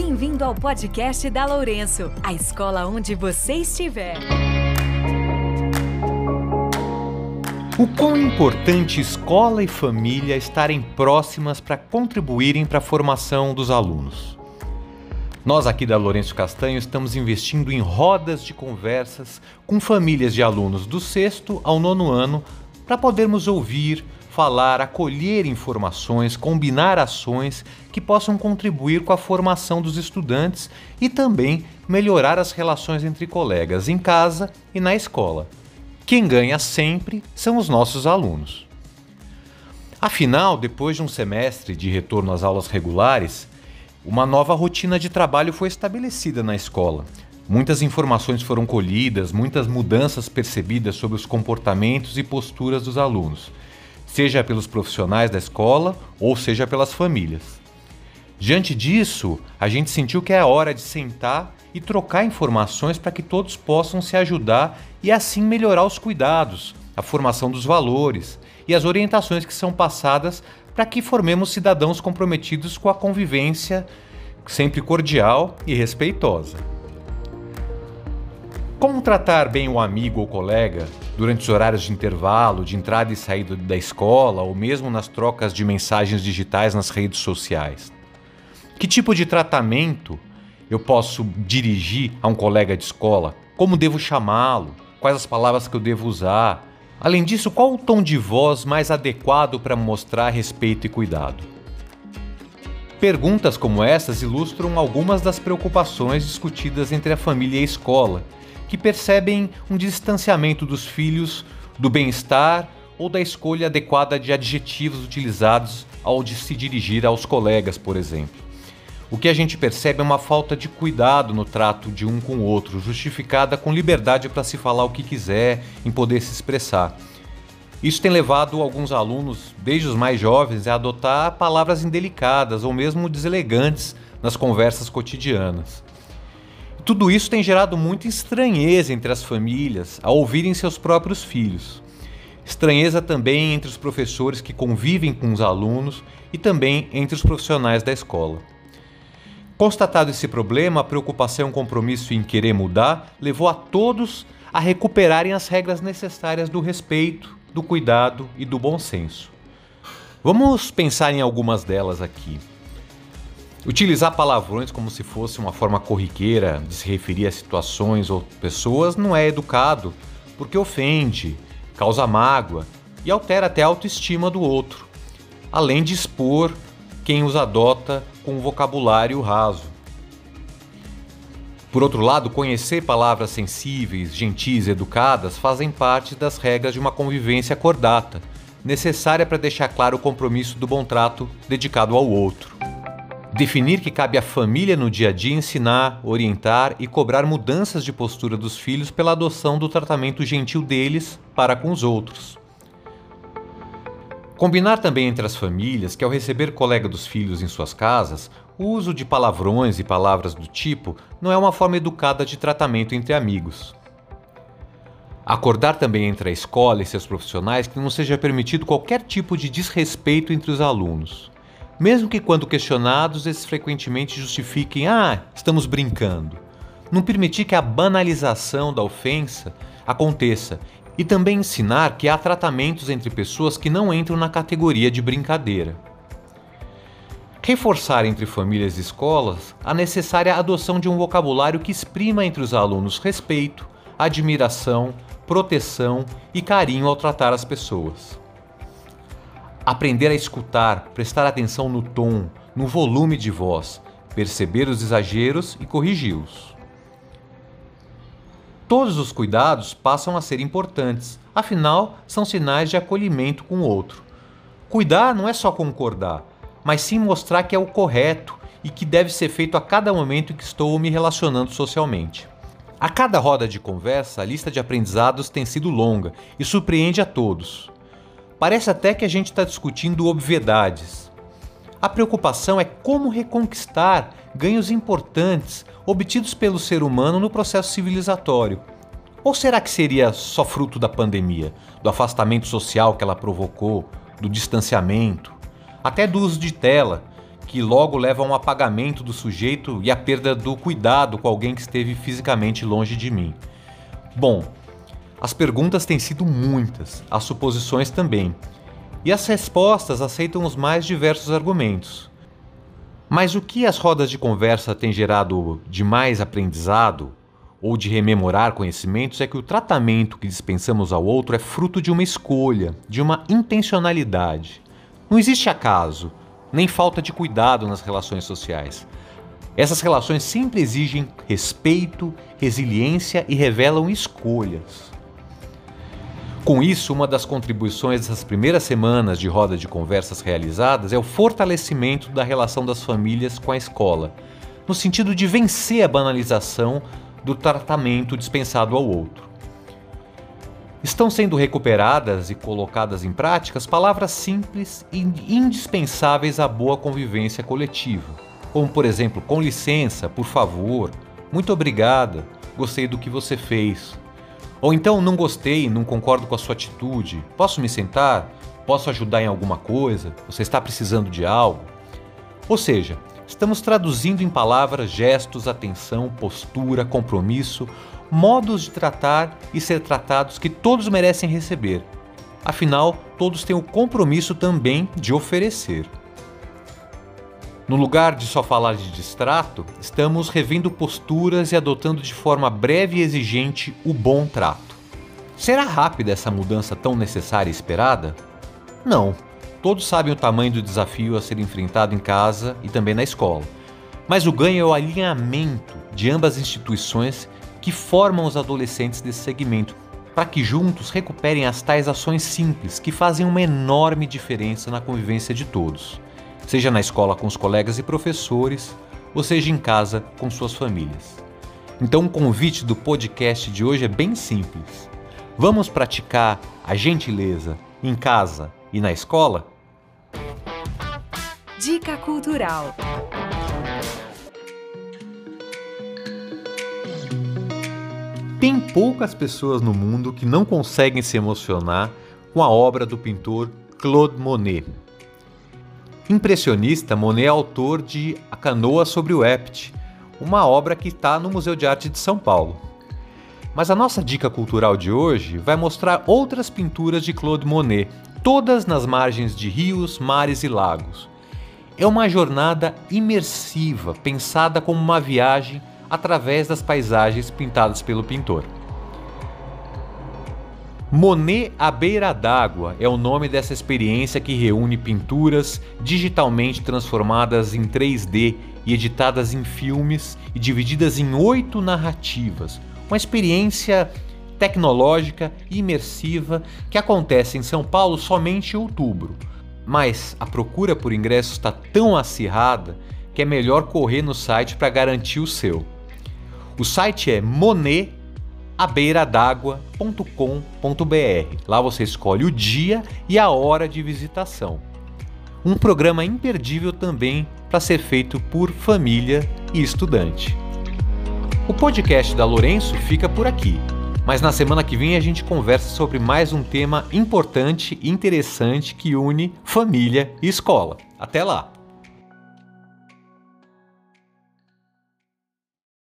Bem-vindo ao podcast da Lourenço, a escola onde você estiver. O quão importante escola e família estarem próximas para contribuírem para a formação dos alunos. Nós aqui da Lourenço Castanho estamos investindo em rodas de conversas com famílias de alunos do sexto ao nono ano para podermos ouvir, falar, acolher informações, combinar ações que possam contribuir com a formação dos estudantes e também melhorar as relações entre colegas em casa e na escola. Quem ganha sempre são os nossos alunos. Afinal, depois de um semestre de retorno às aulas regulares, uma nova rotina de trabalho foi estabelecida na escola. Muitas informações foram colhidas, muitas mudanças percebidas sobre os comportamentos e posturas dos alunos, seja pelos profissionais da escola ou seja pelas famílias. Diante disso, a gente sentiu que é hora de sentar e trocar informações para que todos possam se ajudar e assim melhorar os cuidados, a formação dos valores e as orientações que são passadas para que formemos cidadãos comprometidos com a convivência sempre cordial e respeitosa. Como tratar bem o amigo ou colega durante os horários de intervalo, de entrada e saída da escola ou mesmo nas trocas de mensagens digitais nas redes sociais? Que tipo de tratamento eu posso dirigir a um colega de escola? Como devo chamá-lo? Quais as palavras que eu devo usar? Além disso, qual o tom de voz mais adequado para mostrar respeito e cuidado? Perguntas como essas ilustram algumas das preocupações discutidas entre a família e a escola, que percebem um distanciamento dos filhos do bem-estar ou da escolha adequada de adjetivos utilizados ao de se dirigir aos colegas, por exemplo. O que a gente percebe é uma falta de cuidado no trato de um com o outro, justificada com liberdade para se falar o que quiser, em poder se expressar. Isso tem levado alguns alunos, desde os mais jovens, a adotar palavras indelicadas ou mesmo deselegantes nas conversas cotidianas. Tudo isso tem gerado muita estranheza entre as famílias ao ouvirem seus próprios filhos. Estranheza também entre os professores que convivem com os alunos e também entre os profissionais da escola. Constatado esse problema, a preocupação e o compromisso em querer mudar levou a todos a recuperarem as regras necessárias do respeito, do cuidado e do bom senso. Vamos pensar em algumas delas aqui. Utilizar palavrões como se fosse uma forma corriqueira de se referir a situações ou pessoas não é educado, porque ofende, causa mágoa e altera até a autoestima do outro, além de expor quem os adota com um vocabulário raso. Por outro lado, conhecer palavras sensíveis, gentis e educadas fazem parte das regras de uma convivência cordata, necessária para deixar claro o compromisso do bom trato dedicado ao outro. Definir que cabe à família no dia a dia ensinar, orientar e cobrar mudanças de postura dos filhos pela adoção do tratamento gentil deles para com os outros. Combinar também entre as famílias que, ao receber colega dos filhos em suas casas, o uso de palavrões e palavras do tipo não é uma forma educada de tratamento entre amigos. Acordar também entre a escola e seus profissionais que não seja permitido qualquer tipo de desrespeito entre os alunos. Mesmo que, quando questionados, esses frequentemente justifiquem: ah, estamos brincando. Não permitir que a banalização da ofensa aconteça e também ensinar que há tratamentos entre pessoas que não entram na categoria de brincadeira. Reforçar entre famílias e escolas a necessária adoção de um vocabulário que exprima entre os alunos respeito, admiração, proteção e carinho ao tratar as pessoas. Aprender a escutar, prestar atenção no tom, no volume de voz, perceber os exageros e corrigi-los. Todos os cuidados passam a ser importantes, afinal, são sinais de acolhimento com o outro. Cuidar não é só concordar, mas sim mostrar que é o correto e que deve ser feito a cada momento que estou me relacionando socialmente. A cada roda de conversa, a lista de aprendizados tem sido longa e surpreende a todos. Parece até que a gente está discutindo obviedades. A preocupação é como reconquistar ganhos importantes obtidos pelo ser humano no processo civilizatório. Ou será que seria só fruto da pandemia, do afastamento social que ela provocou, do distanciamento, até do uso de tela, que logo leva a um apagamento do sujeito e a perda do cuidado com alguém que esteve fisicamente longe de mim. Bom, as perguntas têm sido muitas, as suposições também, e as respostas aceitam os mais diversos argumentos. Mas o que as rodas de conversa têm gerado de mais aprendizado ou de rememorar conhecimentos é que o tratamento que dispensamos ao outro é fruto de uma escolha, de uma intencionalidade. Não existe acaso, nem falta de cuidado nas relações sociais. Essas relações sempre exigem respeito, resiliência e revelam escolhas. Com isso, uma das contribuições dessas primeiras semanas de roda de conversas realizadas é o fortalecimento da relação das famílias com a escola, no sentido de vencer a banalização do tratamento dispensado ao outro. Estão sendo recuperadas e colocadas em práticas palavras simples e indispensáveis à boa convivência coletiva, como por exemplo, com licença, por favor, muito obrigada, gostei do que você fez. Ou então, não gostei, não concordo com a sua atitude, posso me sentar? Posso ajudar em alguma coisa? Você está precisando de algo? Ou seja, estamos traduzindo em palavras gestos, atenção, postura, compromisso modos de tratar e ser tratados que todos merecem receber. Afinal, todos têm o compromisso também de oferecer. No lugar de só falar de distrato, estamos revendo posturas e adotando de forma breve e exigente o bom trato. Será rápida essa mudança tão necessária e esperada? Não. Todos sabem o tamanho do desafio a ser enfrentado em casa e também na escola. Mas o ganho é o alinhamento de ambas as instituições que formam os adolescentes desse segmento, para que juntos recuperem as tais ações simples que fazem uma enorme diferença na convivência de todos, seja na escola com os colegas e professores, ou seja em casa com suas famílias. Então, o convite do podcast de hoje é bem simples. Vamos praticar a gentileza em casa e na escola? Dica Cultural Tem poucas pessoas no mundo que não conseguem se emocionar com a obra do pintor Claude Monet. Impressionista, Monet é autor de A Canoa sobre o Ept, uma obra que está no Museu de Arte de São Paulo. Mas a nossa dica cultural de hoje vai mostrar outras pinturas de Claude Monet, todas nas margens de rios, mares e lagos. É uma jornada imersiva, pensada como uma viagem através das paisagens pintadas pelo pintor. Monet à beira d'água é o nome dessa experiência que reúne pinturas digitalmente transformadas em 3D e editadas em filmes e divididas em oito narrativas. Uma experiência tecnológica e imersiva que acontece em São Paulo somente em outubro. Mas a procura por ingressos está tão acirrada que é melhor correr no site para garantir o seu. O site é monetabeiradágua.com.br. Lá você escolhe o dia e a hora de visitação. Um programa imperdível também para ser feito por família e estudante. O podcast da Lourenço fica por aqui, mas na semana que vem a gente conversa sobre mais um tema importante e interessante que une família e escola. Até lá!